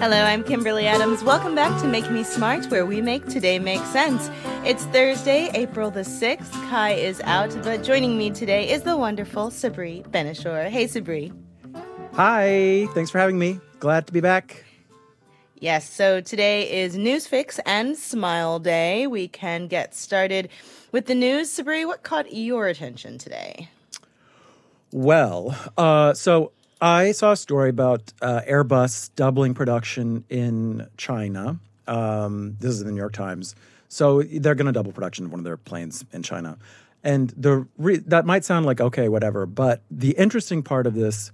Hello, I'm Kimberly Adams. Welcome back to Make Me Smart, where we make today make sense. It's Thursday, April the 6th. Kai is out, but joining me today is the wonderful Sabri Ben-Achour. Hey, Sabri. Hi, thanks for having me. Glad to be back. Yes, so today is Newsfix and Smile Day. We can get started with the news. Sabri, what caught your attention today? Well, uh, so I saw a story about uh, Airbus doubling production in China. Um, this is in the New York Times. So they're going to double production of one of their planes in China. And the re- that might sound like okay, whatever. But the interesting part of this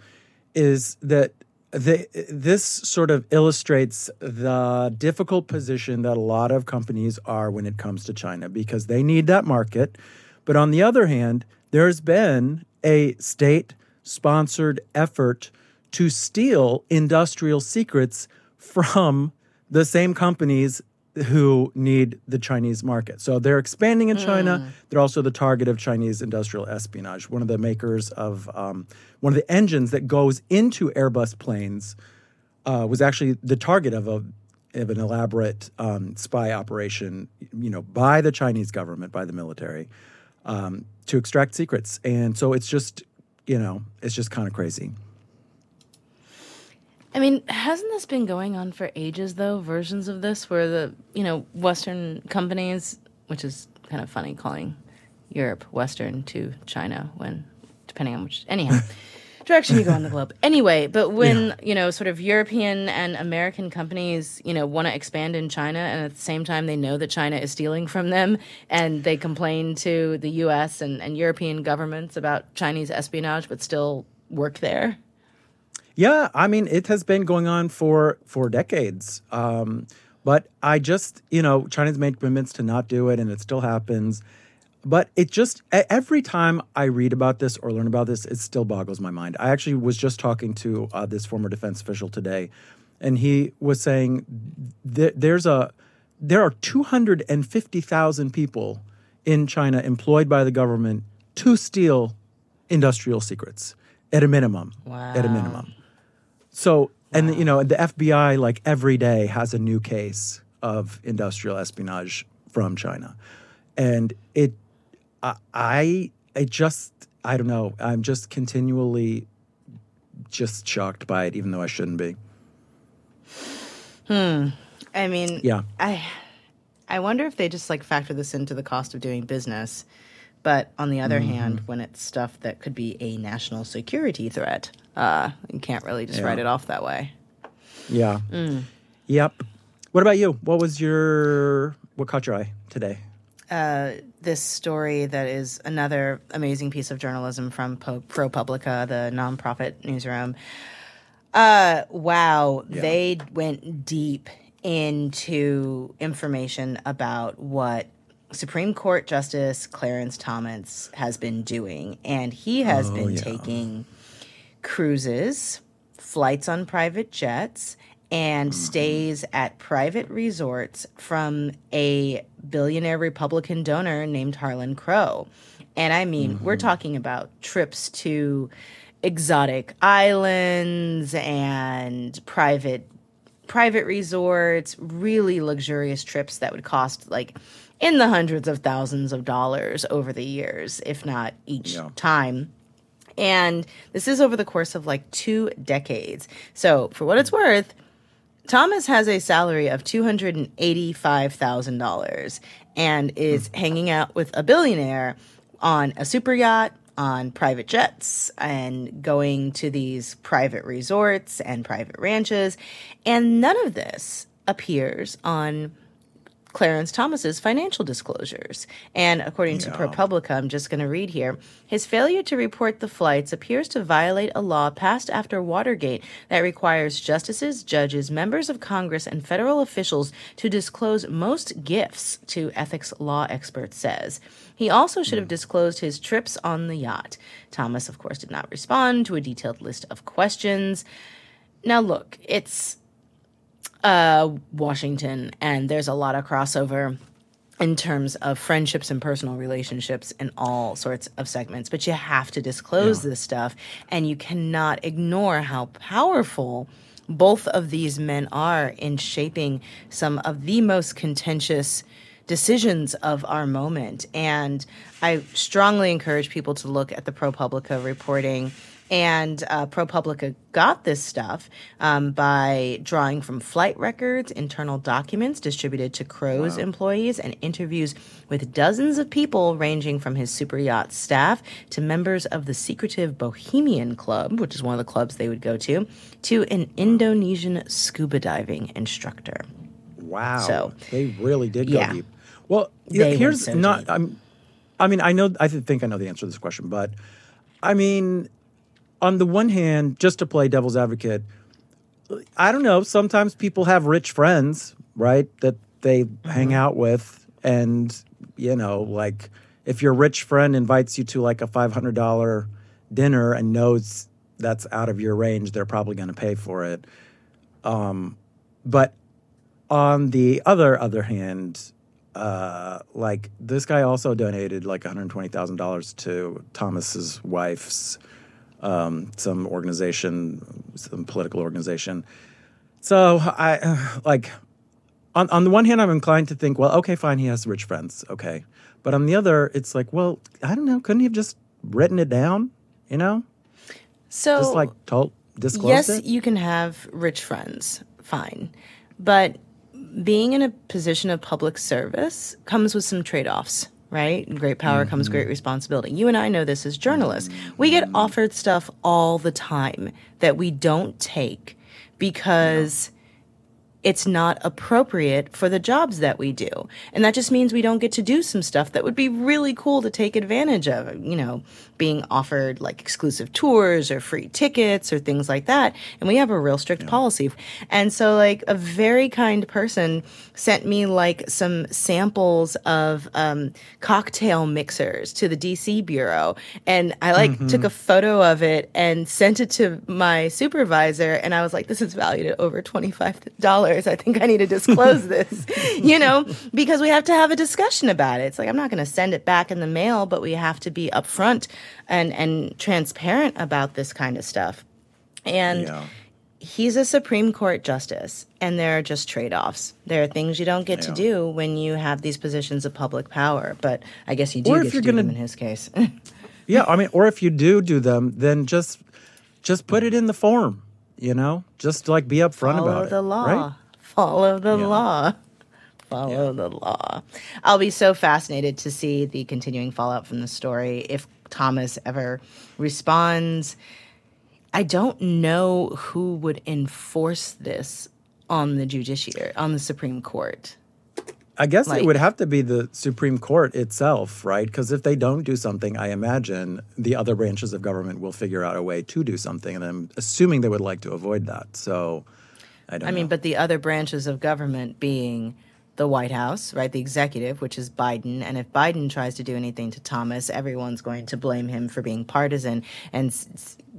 is that this sort of illustrates the difficult position that a lot of companies are when it comes to China because they need that market. But on the other hand, there's been a state sponsored effort to steal industrial secrets from the same companies who need the Chinese market. So they're expanding in China. Mm. They're also the target of Chinese industrial espionage. One of the makers of um, one of the engines that goes into Airbus planes uh, was actually the target of a of an elaborate um, spy operation, you know, by the Chinese government, by the military, um, to extract secrets. And so it's just you know, it's just kind of crazy. I mean, hasn't this been going on for ages, though? Versions of this where the, you know, Western companies, which is kind of funny calling Europe Western to China when, depending on which, anyhow. direction you go on the globe. Anyway, but when, yeah. you know, sort of European and American companies, you know, want to expand in China and at the same time they know that China is stealing from them and they complain to the US and, and European governments about Chinese espionage but still work there? Yeah, I mean, it has been going on for for decades. Um, but I just, you know, China's made commitments to not do it, and it still happens. But it just, every time I read about this or learn about this, it still boggles my mind. I actually was just talking to uh, this former defense official today, and he was saying th- there's a, there are 250,000 people in China employed by the government to steal industrial secrets at a minimum. Wow. At a minimum. So, and you know, the FBI like every day has a new case of industrial espionage from China. And it I I just I don't know. I'm just continually just shocked by it, even though I shouldn't be. Hmm. I mean, yeah. I I wonder if they just like factor this into the cost of doing business. But on the other mm-hmm. hand, when it's stuff that could be a national security threat, uh, you can't really just yeah. write it off that way. Yeah. Mm. Yep. What about you? What was your what caught your eye today? Uh, this story that is another amazing piece of journalism from po- ProPublica, the nonprofit newsroom. Uh, wow, yeah. they went deep into information about what Supreme Court Justice Clarence Thomas has been doing, and he has oh, been yeah. taking cruises, flights on private jets, and mm-hmm. stays at private resorts from a billionaire Republican donor named Harlan Crow. And I mean, mm-hmm. we're talking about trips to exotic islands and private private resorts, really luxurious trips that would cost like in the hundreds of thousands of dollars over the years, if not each yeah. time. And this is over the course of like two decades. So, for what it's worth, Thomas has a salary of $285,000 and is hmm. hanging out with a billionaire on a super yacht, on private jets, and going to these private resorts and private ranches. And none of this appears on Clarence Thomas's financial disclosures. And according yeah. to ProPublica, I'm just going to read here, his failure to report the flights appears to violate a law passed after Watergate that requires justices, judges, members of Congress, and federal officials to disclose most gifts, to ethics law expert says. He also should have hmm. disclosed his trips on the yacht. Thomas, of course, did not respond to a detailed list of questions. Now, look, it's uh, Washington, and there's a lot of crossover in terms of friendships and personal relationships in all sorts of segments. But you have to disclose yeah. this stuff, and you cannot ignore how powerful both of these men are in shaping some of the most contentious decisions of our moment. And I strongly encourage people to look at the ProPublica reporting. And uh, ProPublica got this stuff um, by drawing from flight records, internal documents distributed to Crow's wow. employees, and interviews with dozens of people, ranging from his super yacht staff to members of the secretive Bohemian Club, which is one of the clubs they would go to, to an Indonesian scuba diving instructor. Wow. So they really did go yeah. deep. Well, here's so not. I'm, I mean, I know. I think I know the answer to this question, but I mean, on the one hand, just to play devil's advocate, I don't know. Sometimes people have rich friends, right? That they mm-hmm. hang out with, and you know, like if your rich friend invites you to like a five hundred dollar dinner and knows that's out of your range, they're probably going to pay for it. Um, but on the other other hand, uh, like this guy also donated like $120,000 to Thomas's wife's um, some organization, some political organization. So I uh, like on on the one hand, I'm inclined to think, well, okay, fine, he has rich friends, okay, but on the other, it's like, well, I don't know, couldn't he have just written it down, you know? So just like told disclosed yes, it? you can have rich friends, fine, but being in a position of public service comes with some trade offs right? Great power mm-hmm. comes great responsibility. You and I know this as journalists. We get offered stuff all the time that we don't take because it's not appropriate for the jobs that we do. And that just means we don't get to do some stuff that would be really cool to take advantage of, you know, being offered like exclusive tours or free tickets or things like that. And we have a real strict yeah. policy. And so, like, a very kind person sent me like some samples of um, cocktail mixers to the DC Bureau. And I like mm-hmm. took a photo of it and sent it to my supervisor. And I was like, this is valued at over $25. I think I need to disclose this, you know, because we have to have a discussion about it. It's like, I'm not going to send it back in the mail, but we have to be upfront and, and transparent about this kind of stuff. And yeah. he's a Supreme Court justice, and there are just trade offs. There are things you don't get yeah. to do when you have these positions of public power, but I guess you do or get to do gonna, them in his case. yeah, I mean, or if you do do them, then just just put it in the form you know just like be upfront Follow about the it law. right Follow the yeah. law. Follow yeah. the law. I'll be so fascinated to see the continuing fallout from the story if Thomas ever responds. I don't know who would enforce this on the judiciary, on the Supreme Court. I guess like, it would have to be the Supreme Court itself, right? Because if they don't do something, I imagine the other branches of government will figure out a way to do something. And I'm assuming they would like to avoid that. So I don't. I know. mean, but the other branches of government being the White House, right, the executive, which is Biden, and if Biden tries to do anything to Thomas, everyone's going to blame him for being partisan, and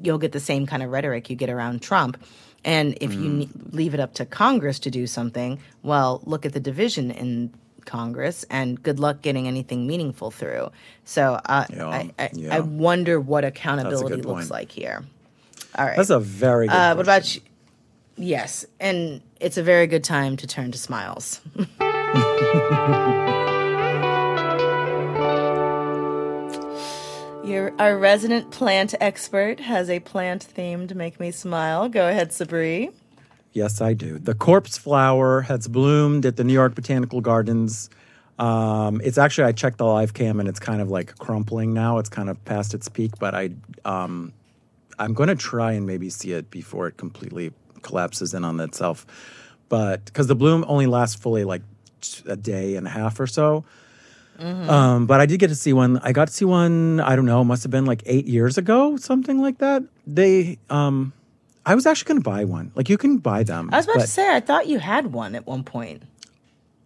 you'll get the same kind of rhetoric you get around Trump. And if mm. you ne- leave it up to Congress to do something, well, look at the division in Congress, and good luck getting anything meaningful through. So uh, yeah, I, I, yeah. I, wonder what accountability looks like here. All right, that's a very. good uh, What about you? Yes, and it's a very good time to turn to smiles. Your our resident plant expert has a plant themed make me smile. Go ahead, Sabri. Yes, I do. The corpse flower has bloomed at the New York Botanical Gardens. Um, it's actually I checked the live cam and it's kind of like crumpling now. It's kind of past its peak, but I um, I'm going to try and maybe see it before it completely collapses in on itself. But because the bloom only lasts fully like a day and a half or so. Mm-hmm. Um, but I did get to see one. I got to see one. I don't know. Must have been like eight years ago, something like that. They, um, I was actually going to buy one. Like you can buy them. I was about but, to say. I thought you had one at one point.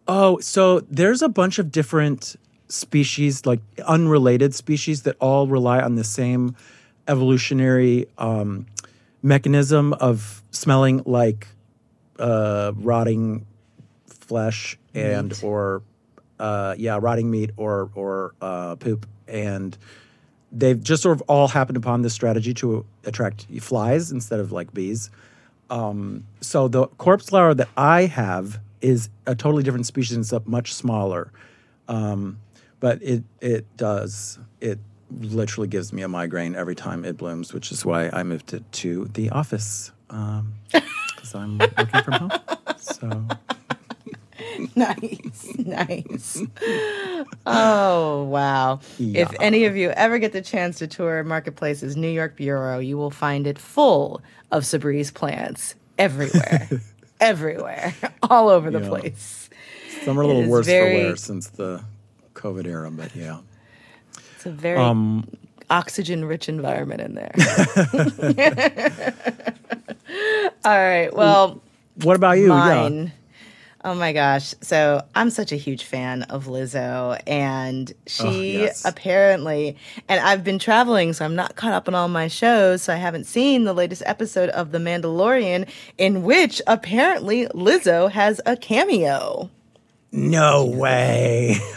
Oh, so there's a bunch of different species, like unrelated species, that all rely on the same evolutionary um, mechanism of smelling like uh, rotting flesh and meat. or uh, yeah, rotting meat or or uh, poop, and they've just sort of all happened upon this strategy to attract flies instead of like bees. um, so the corpse flower that I have is a totally different species. And it's much smaller, um, but it it does it literally gives me a migraine every time it blooms, which is why I moved it to the office um, because I'm working from home. So nice, nice. Oh, wow. Yeah. If any of you ever get the chance to tour Marketplace's New York Bureau, you will find it full of Sabri's plants everywhere, everywhere, all over the Yeah. place. some are a little worse very- for wear since the COVID era, but yeah. It's a very Um, oxygen rich environment in there. all right. Well, What about you? mine. Oh my gosh. So I'm such a huge fan of Lizzo, and she Oh, yes. apparently, and I've been traveling, so I'm not caught up on all my shows, so I haven't seen the latest episode of The Mandalorian, in which apparently Lizzo has a cameo. No way.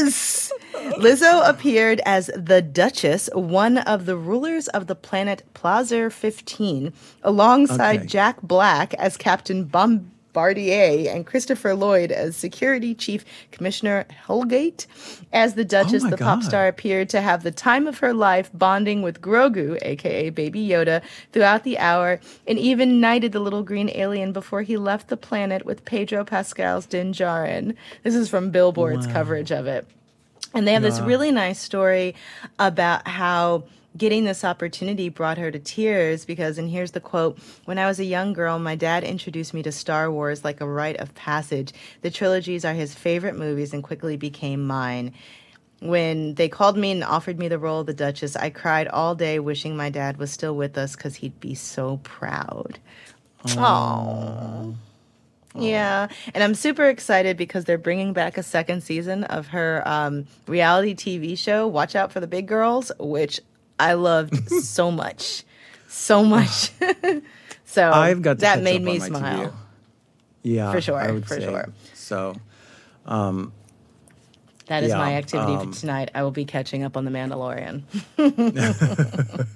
Yes! Lizzo appeared as the Duchess, one of the rulers of the planet Plazir 15, alongside Okay. Jack Black as Captain Bombardier and Christopher Lloyd as Security Chief Commissioner Helgait. As the Duchess, Oh the pop star appeared to have the time of her life bonding with Grogu, aka Baby Yoda, throughout the hour, and even knighted the little green alien before he left the planet with Pedro Pascal's Din Djarin. This is from Billboard's coverage of it. And they have this really nice story about how getting this opportunity brought her to tears because, and here's the quote When I was a young girl, my dad introduced me to Star Wars like a rite of passage. The trilogies are his favorite movies and quickly became mine. When they called me and offered me the role of the Duchess, I cried all day wishing my dad was still with us because he'd be so proud. Oh. Yeah, and I'm super excited because they're bringing back a second season of her um, reality TV show, Watch Out for the Big Girls, which I loved so much, so much. so I've got that made me my TV. smile. Yeah, For sure, I would for say. sure. So That is Yeah, my activity um, for tonight. I will be catching up on The Mandalorian.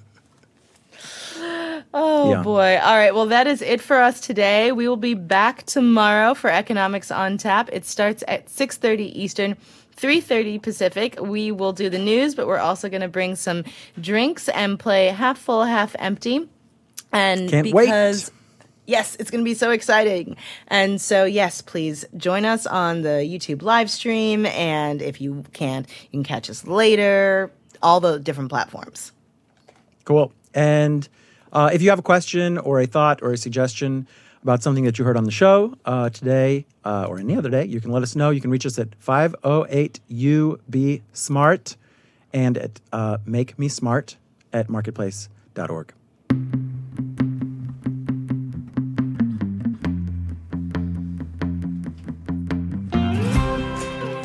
oh Yeah. boy. All right. Well, that is it for us today. We will be back tomorrow for Economics on Tap. It starts at 6:30 Eastern. 3:30 Pacific. We will do the news, but we're also going to bring some drinks and play half full, half empty. And Can't wait. Yes, it's going to be so exciting. And so, yes, please join us on the YouTube live stream. And if you can't, you can catch us later, all the different platforms. Cool. And uh, if you have a question or a thought or a suggestion about something that you heard on the show uh, today uh, or any other day, you can let us know. You can reach us at 508 UB Smart and at uh, Make Me Smart at marketplace.org.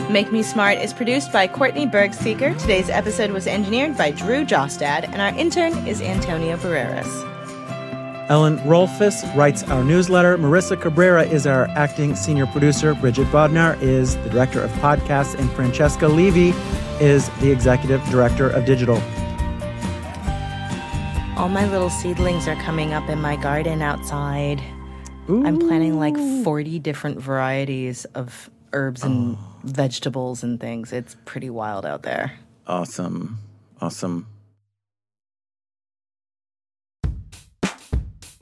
Make Me Smart is produced by Courtney Bergsieker. Today's episode was engineered by Drew Jostad, and our intern is Antonio Barreras. Ellen Rolfes writes our newsletter. Marissa Cabrera is our acting senior producer. Bridget Bodnar is the director of podcasts, and Francesca Levy is the executive director of digital. All my little seedlings are coming up in my garden outside. I'm planting like 40 different varieties of herbs and oh. vegetables and things. It's pretty wild out there. Awesome. Awesome.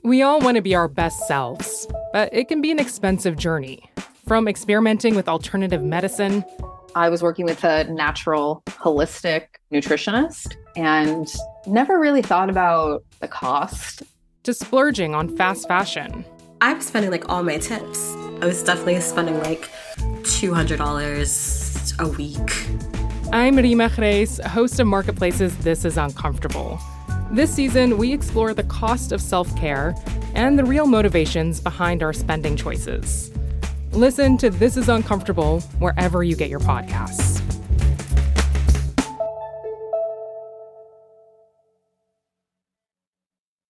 We all want to be our best selves, but it can be an expensive journey. From experimenting with alternative medicine I was working with a natural holistic nutritionist and never really thought about the cost. to splurging on fast fashion. I'm spending like all my tips. I was definitely spending like $200 a week. I'm Reema Khrais, host of Marketplace's This Is Uncomfortable. This season, we explore the cost of self care and the real motivations behind our spending choices. Listen to This Is Uncomfortable wherever you get your podcasts.